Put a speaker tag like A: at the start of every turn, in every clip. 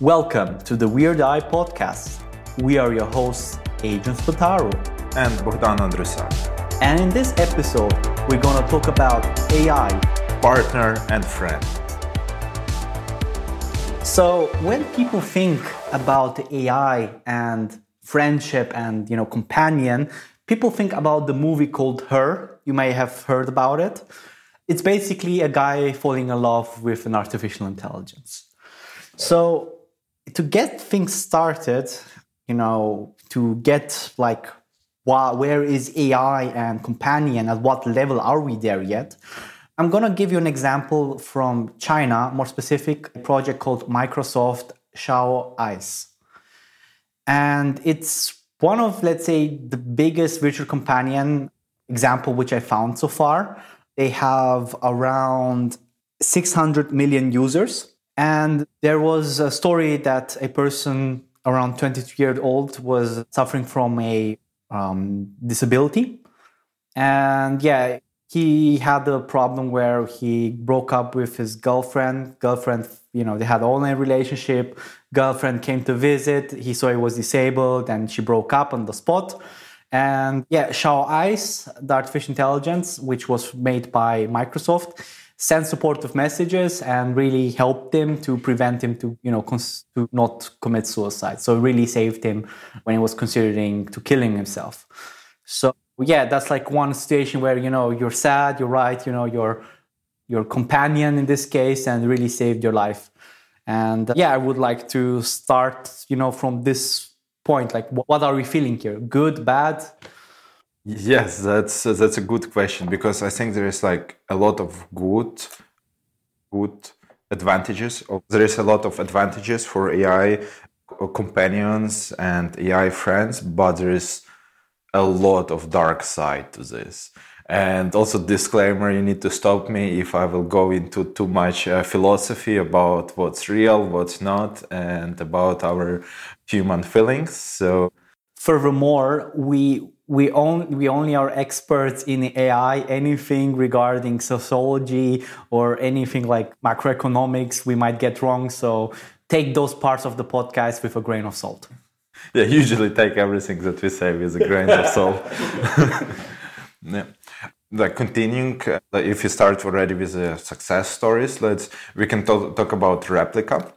A: Welcome to the Weird AI podcast. We are your hosts, Adrian Spataru
B: and Bogdan Andrusak.
A: And in this episode, we're going to talk about AI,
B: partner and friend.
A: So, when people think about AI and friendship and you know companion, people think about the movie called Her. You may have heard about it. It's basically a guy falling in love with an artificial intelligence. So, to get things started, you know, to get like where is AI and companion? At what level are we there yet? I'm going to give you an example from China, more specific, a project called Microsoft XiaoIce. And it's one of, let's say, the biggest virtual companion example which I found so far. They have around 600 million users. And there was a story that a person around 22 years old was suffering from a um, disability. And yeah, he had a problem where he broke up with his girlfriend. Girlfriend, you know, they had online relationship. Girlfriend came to visit. He saw he was disabled, and she broke up on the spot. And yeah, XiaoIce, the artificial intelligence, which was made by Microsoft, sent supportive messages and really helped him to prevent him to, you know, cons- to not commit suicide. So it really saved him when he was considering to killing himself. So yeah, that's like one situation where you know you're sad, you're right, you know your your companion in this case, and really saved your life. And uh, yeah, I would like to start, you know, from this point. Like, what are we feeling here? Good, bad?
B: Yes, that's that's a good question because I think there is like a lot of good, good advantages. There is a lot of advantages for AI companions and AI friends, but there is a lot of dark side to this. And also, disclaimer: you need to stop me if I will go into too much uh, philosophy about what's real, what's not, and about our human feelings. So,
A: furthermore, we we, on, we only are experts in AI. Anything regarding sociology or anything like macroeconomics, we might get wrong. So take those parts of the podcast with a grain of salt
B: yeah, usually take everything that we say with a grain of salt. yeah. Like continuing, uh, if you start already with the success stories, let's we can talk, talk about Replika.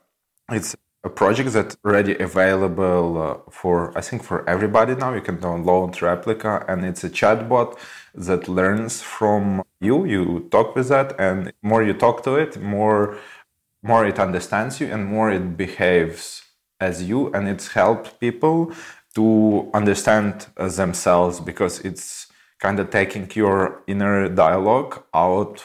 B: It's a project that's already available uh, for I think for everybody now. You can download Replika, and it's a chatbot that learns from you. You talk with that, and more you talk to it, more more it understands you, and more it behaves as you and it's helped people to understand themselves because it's kind of taking your inner dialogue out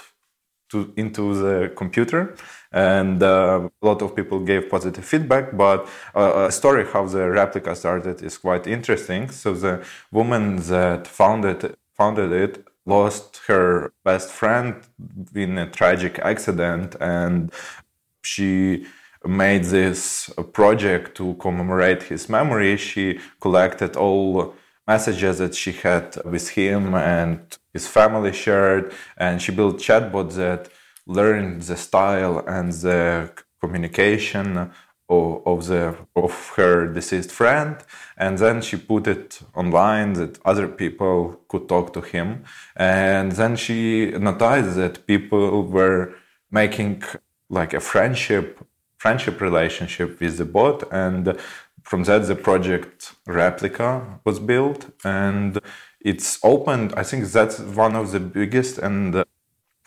B: to, into the computer and uh, a lot of people gave positive feedback but uh, a story how the Replika started is quite interesting so the woman that founded founded it lost her best friend in a tragic accident and she made this project to commemorate his memory. She collected all messages that she had with him and his family shared, and she built chatbots that learned the style and the communication of, of the of her deceased friend, and then she put it online that other people could talk to him, and then she noticed that people were making like a friendship friendship relationship with the bot and from that the project Replika was built and it's opened i think that's one of the biggest and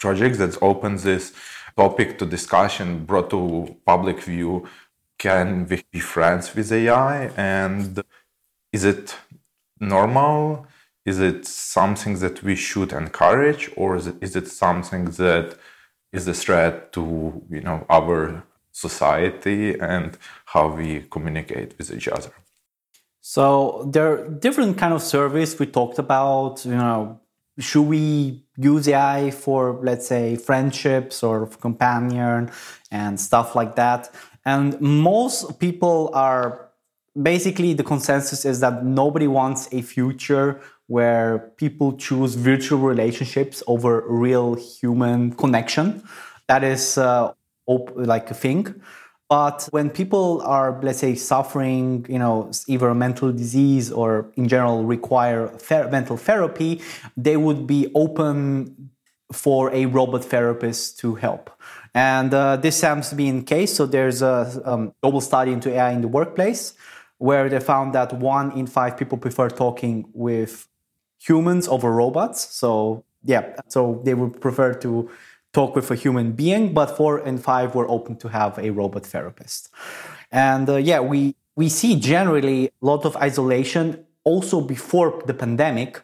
B: projects that opened this topic to discussion brought to public view can we be friends with ai and is it normal is it something that we should encourage or is it, is it something that is a threat to you know our society and how we communicate with each other.
A: So there are different kind of service we talked about. You know, should we use AI for let's say friendships or companion and stuff like that? And most people are basically the consensus is that nobody wants a future where people choose virtual relationships over real human connection. That is uh, op- like a thing. But when people are, let's say, suffering, you know, either a mental disease or in general require ther- mental therapy, they would be open for a robot therapist to help. And uh, this seems to be in case. So there's a um, global study into AI in the workplace where they found that one in five people prefer talking with humans over robots. So yeah, so they would prefer to talk with a human being, but four and five were open to have a robot therapist. And uh, yeah, we we see generally a lot of isolation also before the pandemic.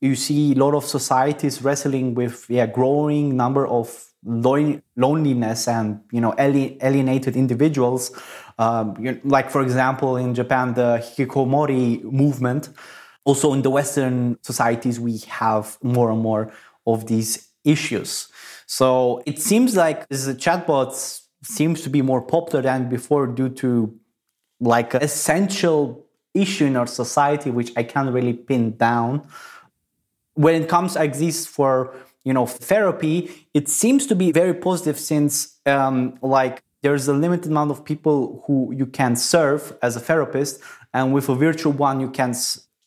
A: You see a lot of societies wrestling with yeah growing number of loneliness and you know alienated individuals. Um, like for example, in Japan, the hikikomori movement. Also, in the Western societies, we have more and more of these issues. So it seems like the chatbot seems to be more popular than before due to like an essential issue in our society, which I can't really pin down. When it comes to exists for you know therapy, it seems to be very positive since um, like there's a limited amount of people who you can serve as a therapist, and with a virtual one you can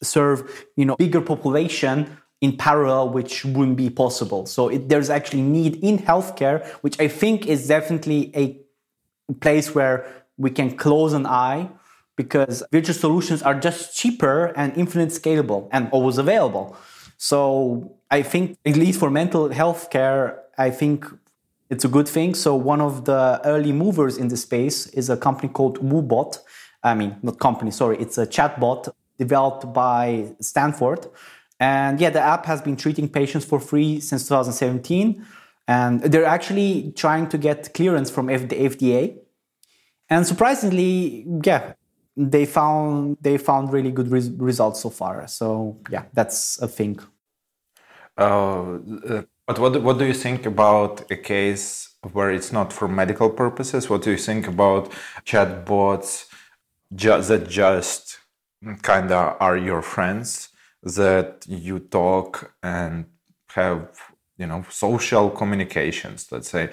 A: serve you know bigger population in parallel, which wouldn't be possible. So it, there's actually need in healthcare, which I think is definitely a place where we can close an eye because virtual solutions are just cheaper and infinite scalable and always available. So I think, at least for mental health care, I think it's a good thing. So one of the early movers in the space is a company called Woebot. I mean, not company, sorry, it's a chatbot developed by Stanford and yeah, the app has been treating patients for free since 2017. And they're actually trying to get clearance from the FDA. And surprisingly, yeah, they found they found really good res- results so far. So yeah, that's a thing.
B: Uh, but what what do you think about a case where it's not for medical purposes? What do you think about chatbots ju- that just kind of are your friends? That you talk and have you know social communications let's say.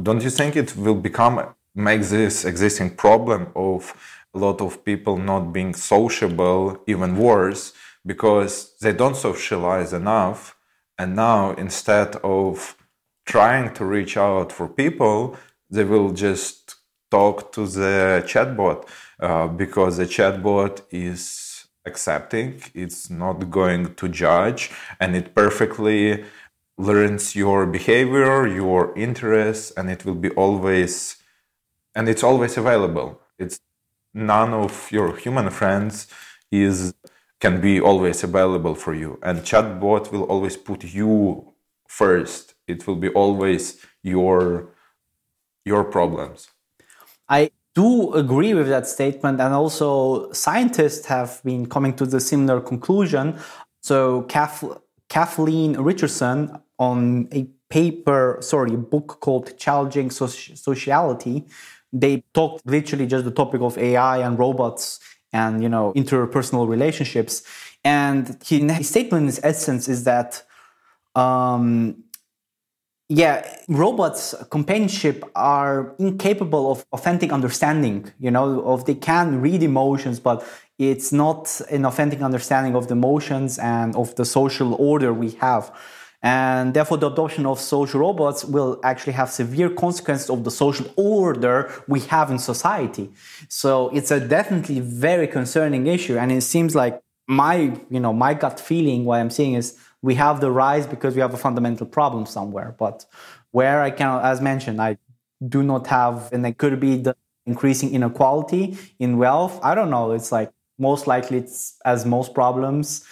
B: Don't you think it will become make this existing problem of a lot of people not being sociable even worse because they don't socialize enough and now instead of trying to reach out for people they will just talk to the chatbot uh, because the chatbot is accepting, it's not going to judge, and it perfectly learns your behavior, your interests, and it will be always and it's always available. It's none of your human friends is can be always available for you. And chatbot will always put you first. It will be always your your problems.
A: I do agree with that statement. And also, scientists have been coming to the similar conclusion. So, Kathleen Richardson, on a paper, sorry, a book called Challenging Sociality, they talked literally just the topic of AI and robots and you know interpersonal relationships. And his statement, in essence, is that um, yeah, robots companionship are incapable of authentic understanding, you know, of they can read emotions, but it's not an authentic understanding of the emotions and of the social order we have. And therefore, the adoption of social robots will actually have severe consequences of the social order we have in society. So it's a definitely very concerning issue. And it seems like my, you know, my gut feeling, what I'm seeing is we have the rise because we have a fundamental problem somewhere. But where I can, as mentioned, I do not have, and it could be the increasing inequality in wealth. I don't know. It's like most likely it's as most problems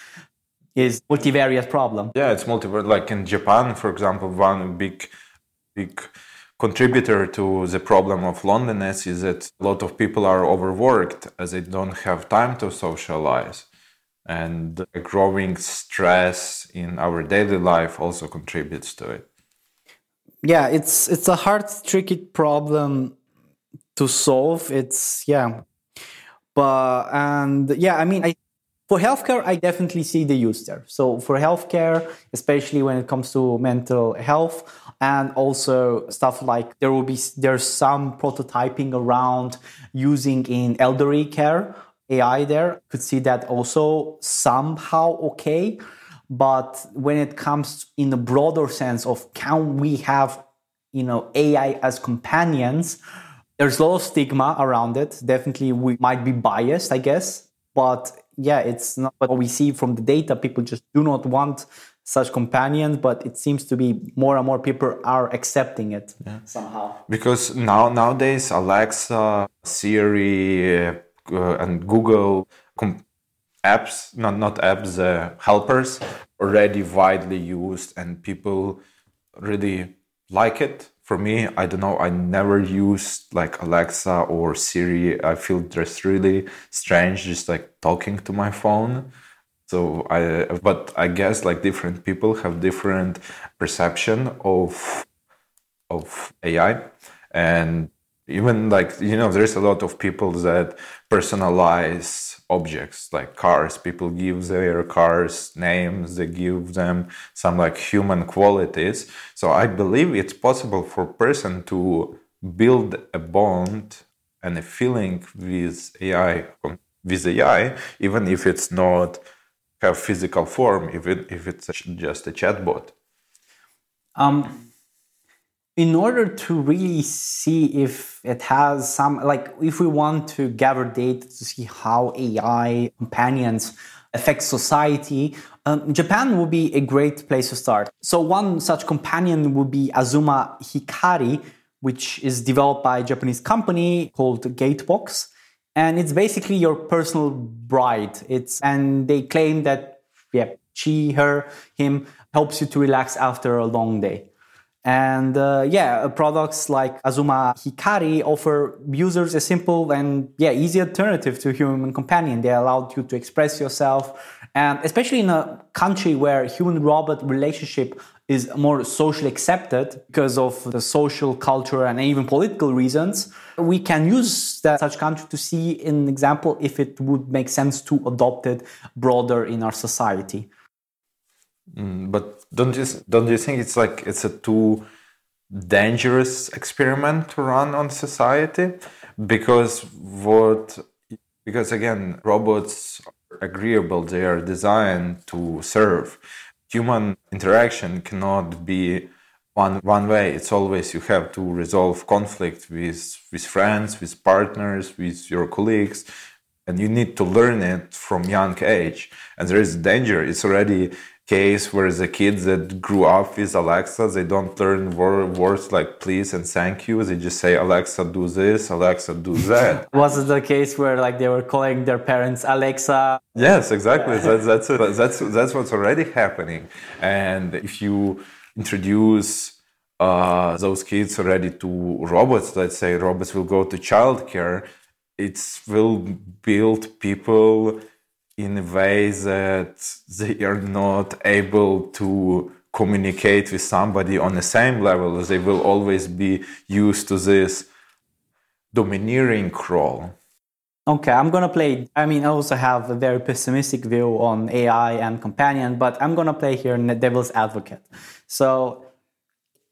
A: is multivariate problem.
B: Yeah, it's multivariate. Like in Japan, for example, one big, big contributor to the problem of loneliness is that a lot of people are overworked as they don't have time to socialize and growing stress in our daily life also contributes to it.
A: Yeah it's it's a hard tricky problem to solve. It's yeah. But and yeah i mean i For healthcare, I definitely see the use there. So for healthcare, especially when it comes to mental health, and also stuff like there will be there's some prototyping around using in elderly care AI there. Could see that also somehow okay. But when it comes in a broader sense of can we have, you know, AI as companions, there's a lot of stigma around it. Definitely we might be biased, I guess. But yeah, it's not what we see from the data. People just do not want such companions, but it seems to be more and more people are accepting it yeah. somehow.
B: Because now nowadays Alexa, Siri, and Google apps, not not apps, uh, helpers, already widely used, and people really like it. For me, I don't know. I never used like Alexa or Siri. I feel just really strange, just like talking to my phone so I, but I guess like different people have different perception of of AI, and even like you know, there's a lot of people that personalize objects like cars. People give their cars names. They give them some like human qualities. So I believe it's possible for person to build a bond and a feeling with AI with AI, even if it's not have physical form it if it's just a chatbot?
A: Um, in order to really see if it has some like if we want to gather data to see how AI companions affect society, um, Japan would be a great place to start. So one such companion would be Azuma Hikari, which is developed by a Japanese company called Gatebox and it's basically your personal bride. It's and they claim that yeah, she, her, him helps you to relax after a long day. And uh, yeah, products like Azuma Hikari offer users a simple and yeah, easy alternative to human companion. They allow you to express yourself, and especially in a country where human-robot relationship is more socially accepted because of the social, culture, and even political reasons, we can use that such country to see an example if it would make sense to adopt it broader in our society.
B: Mm, but don't you don't you think it's like it's a too dangerous experiment to run on society? Because what because again robots are agreeable they are designed to serve. Human interaction cannot be one one way. It's always you have to resolve conflict with with friends with partners with your colleagues and you need to learn it from young age. And there is danger. It's already case where the kids that grew up with Alexa, they don't learn words like please and thank you. They just say Alexa do this, Alexa do that.
A: Was it the case where like they were calling their parents Alexa?
B: Yes, exactly. Yeah. That's that's that's that's what's already happening. And if you introduce uh, those kids already to robots, let's say robots will go to childcare, it will build people in a way that they are not able to communicate with somebody on the same level. They will always be used to this domineering role.
A: Okay, I'm gonna play. I mean, I also have a very pessimistic view on AI and companion, but I'm gonna play here in the devil's advocate. So,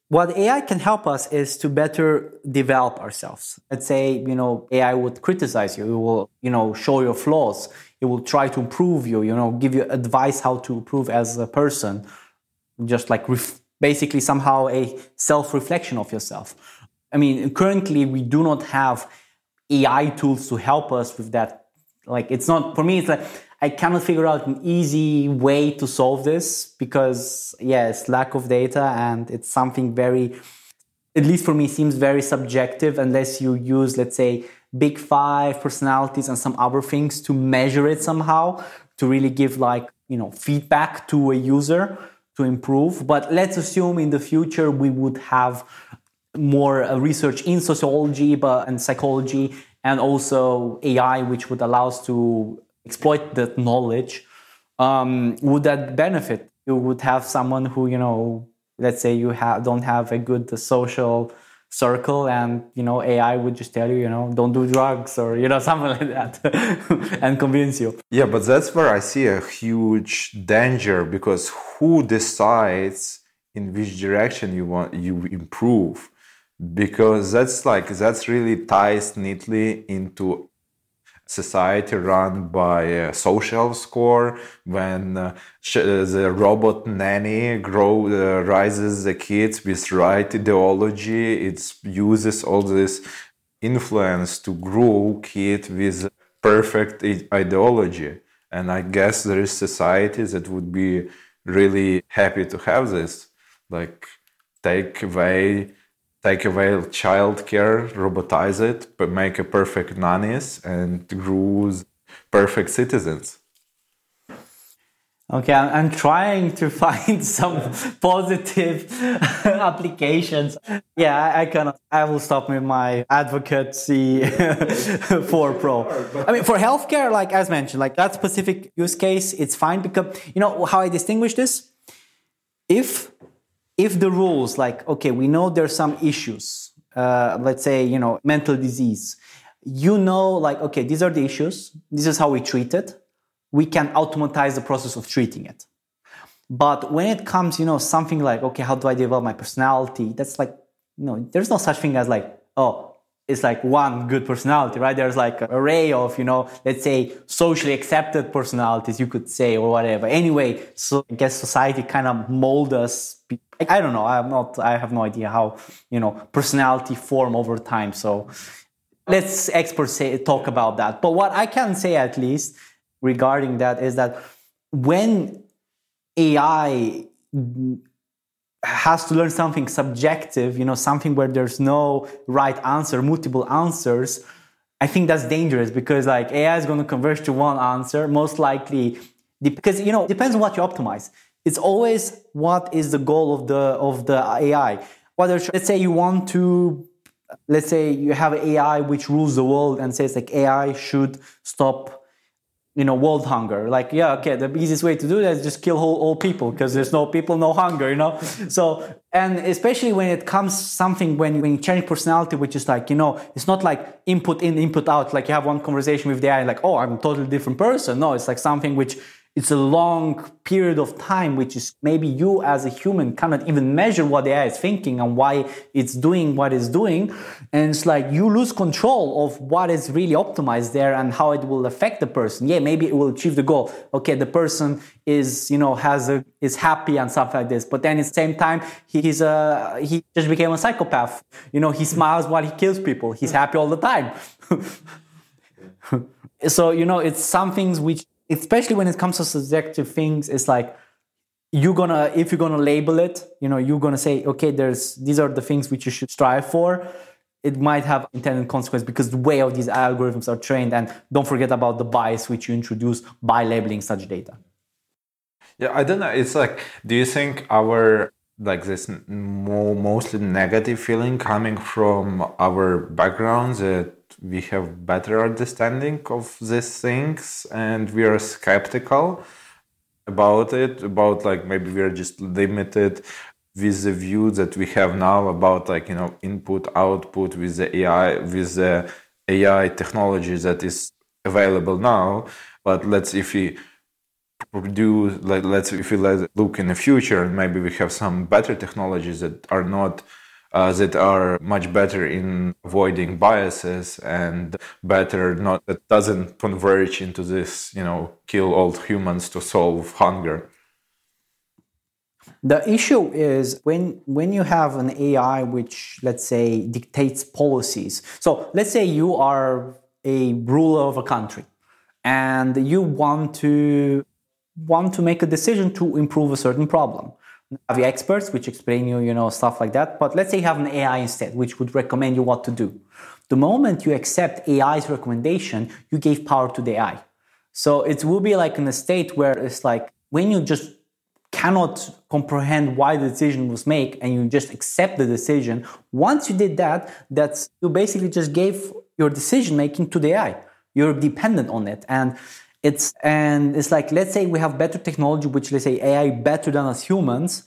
A: what AI can help us is to better develop ourselves. Let's say, you know, AI would criticize you, it will, you know, show your flaws, it will try to improve you, you know, give you advice how to improve as a person, just like ref- basically somehow a self reflection of yourself. I mean, currently we do not have AI tools to help us with that. Like, it's not, for me, it's like, I cannot figure out an easy way to solve this because, yes, lack of data and it's something very, at least for me, seems very subjective unless you use, let's say, big five personalities and some other things to measure it somehow to really give like, you know, feedback to a user to improve. But let's assume in the future we would have more uh, research in sociology but and psychology and also AI, which would allow us to exploit that knowledge, um, would that benefit? You would have someone who, you know, let's say you have, don't have a good social circle and you know ai would just tell you you know don't do drugs or you know something like that and convince you.
B: Yeah but that's where i see a huge danger because who decides in which direction you want you improve? Because that's like that's really ties neatly into society run by a social score. When uh, the robot nanny grow uh, rises the kids with right ideology it uses all this influence to grow kid with perfect ideology. And i guess there is societies that would be really happy to have this. Like take away take away childcare, robotize it, but make a perfect nannies and grow perfect citizens.
A: Okay, I'm trying to find some positive applications. Yeah, I, kind I will stop with my advocacy for pro. I mean, for healthcare, like as mentioned, like that specific use case, it's fine because you know how I distinguish this. If if the rules like okay we know there's some issues uh, let's say you know mental disease you know like okay these are the issues this is how we treat it we can automatize the process of treating it. But when it comes you know something like okay how do i develop my personality? That's like you know there's no such thing as like oh it's like one good personality, right? There's like an array of, you know, let's say socially accepted personalities, you could say, or whatever. Anyway, so I guess society kind of mold us. I don't know. I'm not, I have no idea how, you know, personality form over time. So let's experts say, talk about that. But what I can say at least regarding that is that when AI has to learn something subjective, you know, something where there's no right answer, multiple answers, I think that's dangerous because like AI is going to converge to one answer, most likely because you know, depends on what you optimize. It's always what is the goal of the of the AI. Whether let's say you want to let's say you have AI which rules the world and says like AI should stop you know, world hunger. Like, yeah, okay, the easiest way to do that is just kill all, all people because there's no people, no hunger, you know? So, and especially when it comes something when, when you change personality, which is like, you know, it's not like input in, input out. Like you have one conversation with the AI, like, oh, I'm a totally different person. No, it's like something which it's a long period of time, which is maybe you as a human cannot even measure what the AI is thinking and why it's doing what it's doing. And it's like you lose control of what is really optimized there and how it will affect the person. Yeah, maybe it will achieve the goal. Okay, the person is, you know, has a, is happy and stuff like this. But then at the same time, he's a, he just became a psychopath. You know, he smiles while he kills people. He's happy all the time. so, you know, it's some things which especially when it comes to subjective things, it's like you're gonna if you're gonna label it, you know, you're gonna say, okay, there's these are the things which you should strive for. It might have intended consequence because the way of these algorithms are trained, and don't forget about the bias which you introduce by labeling such data.
B: Yeah, I don't know. It's like, do you think our like this more mostly negative feeling coming from our backgrounds that we have better understanding of these things and we are skeptical about it about like maybe we are just limited with the view that we have now about like you know input output with the ai with the ai technology that is available now. But let's if we produce like let's if we let look in the future and maybe we have some better technologies that are not uh, that are much better in avoiding biases and better not that doesn't converge into this you know kill all humans to solve hunger.
A: The issue is when when you have an ai which let's say dictates policies. So let's say you are a ruler of a country and you want to want to make a decision to improve a certain problem the experts which explain you, you know, stuff like that. But let's say you have an AI instead, which would recommend you what to do. The moment you accept AI's recommendation, you gave power to the AI. So it will be like in a state where it's like when you just cannot comprehend why the decision was made and you just accept the decision. Once you did that, that's you basically just gave your decision making to the AI. You're dependent on it. And it's and it's like let's say we have better technology, which let's say AI better than us humans.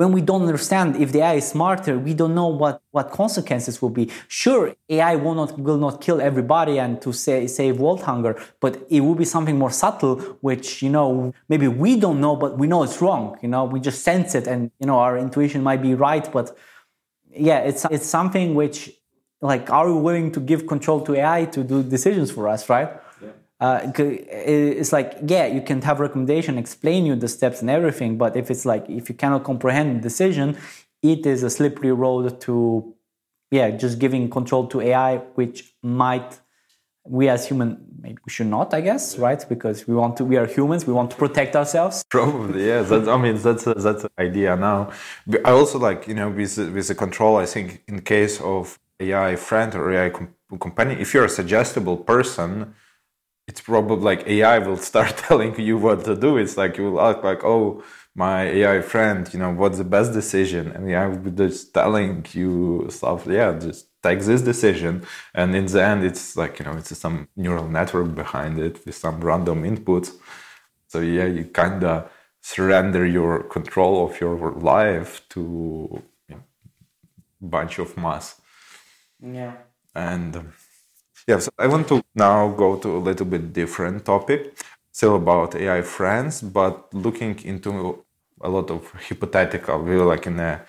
A: when we don't understand if the AI is smarter, we don't know what, what consequences will be. Sure, AI will not, will not kill everybody and to say, save world hunger, but it will be something more subtle, which, you know, maybe we don't know, but we know it's wrong. You know, we just sense it and, you know, our intuition might be right, but yeah, it's, it's something which, like, are we willing to give control to AI to do decisions for us, right? Uh, it's like yeah you can have recommendation explain you the steps and everything but if it's like if you cannot comprehend the decision it is a slippery road to yeah just giving control to ai which might we as human maybe we should not i guess right? Because we want to we are humans we want to protect ourselves.
B: Probably yeah. That's, i mean that's a, that's an idea now. I also like you know with with the control i think in case of ai friend or ai com- companion if you're a suggestible person it's probably like AI will start telling you what to do. It's like you will ask like, oh, my AI friend, you know, what's the best decision? And AI will be just telling you stuff. Yeah, just take this decision. And in the end, it's like, you know, it's some neural network behind it with some random inputs. So yeah, you kind of surrender your control of your life to you know, bunch of mass.
A: Yeah.
B: And um, Yes, I want to now go to a little bit different topic, still about AI friends, but looking into a lot of hypothetical. We're like in a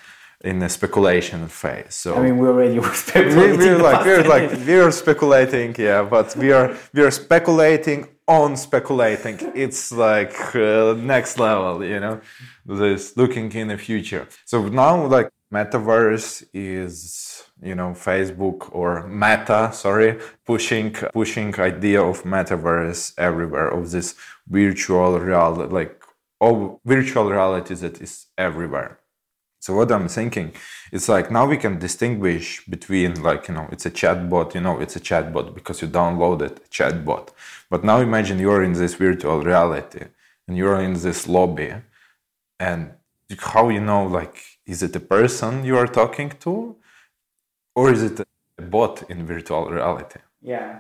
B: in a speculation phase. So
A: I mean, we already were speculating.
B: We, are like we're like we're speculating, yeah, but we are we are speculating on speculating. It's like uh, next level, you know. This looking in the future. So now, like metaverse is you know facebook or meta sorry pushing pushing idea of metaverse everywhere of this virtual reality like all virtual reality that is everywhere. So what i'm thinking it's like now we can distinguish between like you know it's a chatbot you know it's a chatbot because you downloaded a chatbot. But now imagine you're in this virtual reality and you're in this lobby and how you know like is it a person you are talking to or is it a bot in virtual reality?
A: Yeah.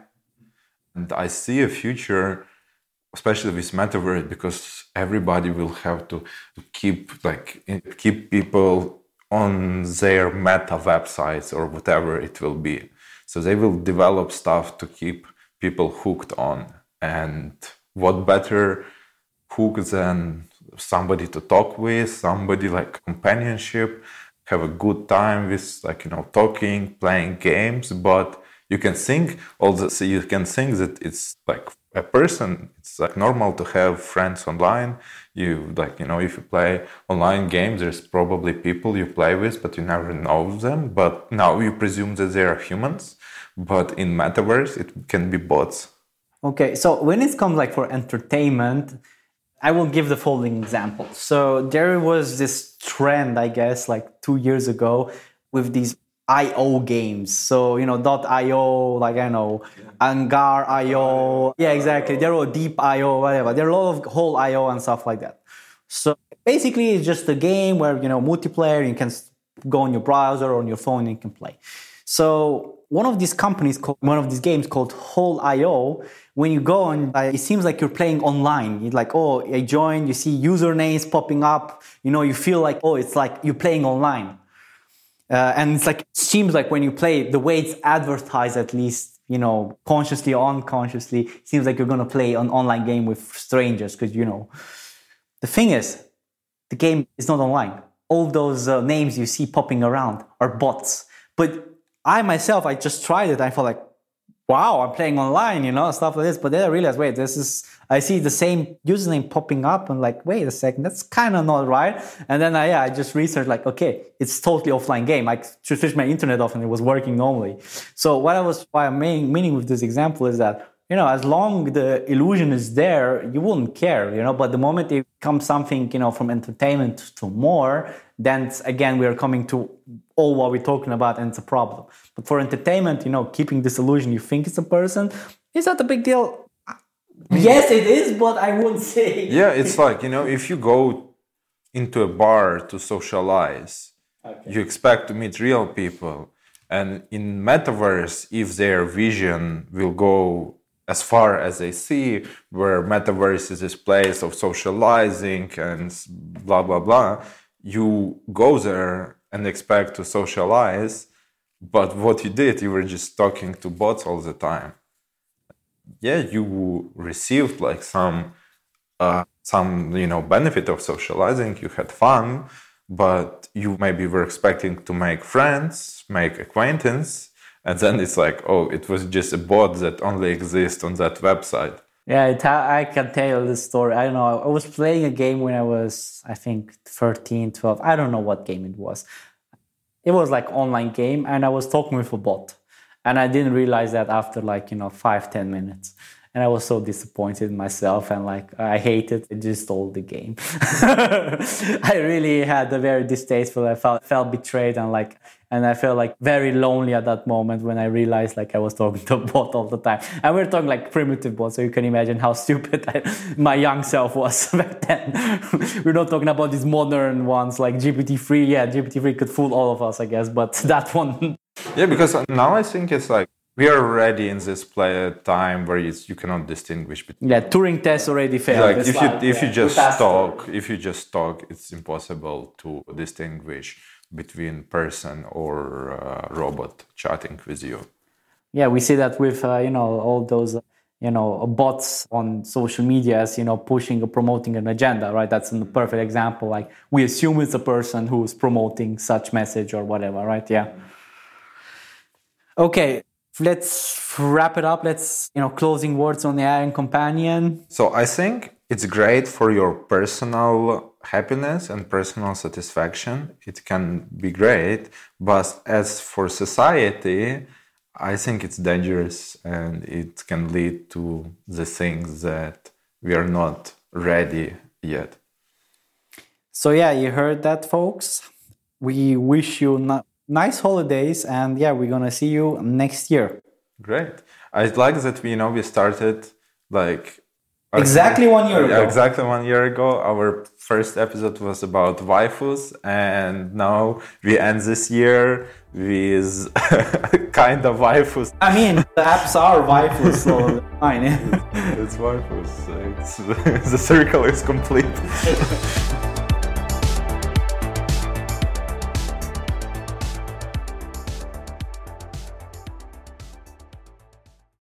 B: And I see a future, especially with metaverse, because everybody will have to, to keep like keep people on their meta websites or whatever it will be. So they will develop stuff to keep people hooked on. And what better hook than somebody to talk with, somebody like companionship, have a good time with like you know talking playing games but you can think also so you can think that it's like a person it's like normal to have friends online. You like you know if you play online games there's probably people you play with but you never know them. But now you presume that they are humans but in metaverse it can be bots.
A: Okay so when it comes like for entertainment I will give the following example. So there was this trend, I guess, like two years ago with these IO games. So, you know, .io, like I know, Agar IO. Yeah, exactly. There were Diep IO, whatever. There are a lot of whole IO and stuff like that. So basically it's just a game where, you know, multiplayer, you can go on your browser or on your phone and you can play. So one of these companies, called one of these games called Hole IO, when you go and uh, it seems like you're playing online. You're like, oh, I joined, you see usernames popping up, you know, you feel like, oh, it's like you're playing online. Uh, and it's like, it seems like when you play, the way it's advertised, at least, you know, consciously or unconsciously, seems like you're going to play an online game with strangers because, you know, the thing is, the game is not online. All those uh, names you see popping around are bots. But I myself, I just tried it. I felt like, wow, I'm playing online, you know, stuff like this. But then I realized, wait, this is, I see the same username popping up and like, wait a second, that's kind of not right. And then I, yeah, I just researched like, okay, it's totally offline game. I switched my internet off and it was working normally. So what I was, why I'm meaning with this example is that, you know, as long the illusion is there, you wouldn't care, you know, but the moment it comes something, you know, from entertainment to more, then again, we are coming to all what we're talking about and it's a problem. But for entertainment, you know, keeping this illusion, you think it's a person, is that a big deal? Yes, it is, but I wouldn't say.
B: Yeah, it's like, you know, if you go into a bar to socialize, okay. you expect to meet real people. And in metaverse, if their vision will go as far as they see, where metaverse is this place of socializing and blah, blah, blah, you go there and expect to socialize, but what you did, you were just talking to bots all the time. Yeah, you received like some uh, some you know benefit of socializing. You had fun, but you maybe were expecting to make friends, make acquaintance, and then it's like, oh, it was just a bot that only exists on that website.
A: Yeah, it, I can tell you this story. I don't know. I was playing a game when I was, I think, 13, 12. I don't know what game it was. It was like online game, and I was talking with a bot. And I didn't realize that after like, you know, five ten minutes and I was so disappointed in myself and like I hated it just stole the game. I really had a very distasteful. I felt felt betrayed and like and I felt like very lonely at that moment when I realized like I was talking to a bot all the time. And we are talking like primitive bots, so you can imagine how stupid I, my young self was back then. we're not talking about these modern ones like GPT-3. Yeah, GPT-3 could fool all of us, I guess, but that one.
B: Yeah, because now I think it's like we are already in this play time where you cannot distinguish
A: between yeah turing test already failed.
B: Like if you if yeah. you just talk if you just talk it's impossible to distinguish between person or uh, robot chatting with you.
A: Yeah we see that with uh, you know all those you know bots on social media as you know pushing or promoting an agenda right? That's a perfect example. Like we assume it's a person who's promoting such message or whatever right? Yeah. Okay let's wrap it up. Let's, you know, closing words on the Iron Companion.
B: So I think it's great for your personal happiness and personal satisfaction. It can be great, but as for society, I think it's dangerous and it can lead to the things that we are not ready yet.
A: So yeah, you heard that folks. We wish you not nice holidays and yeah we're gonna see you next year.
B: Great. I like that we you know we started like
A: exactly one year ago.
B: Exactly one year ago. Our first episode was about waifus and now we end this year with kind of waifus.
A: I mean the apps are waifus so fine.
B: It's waifus. It's, the circle is complete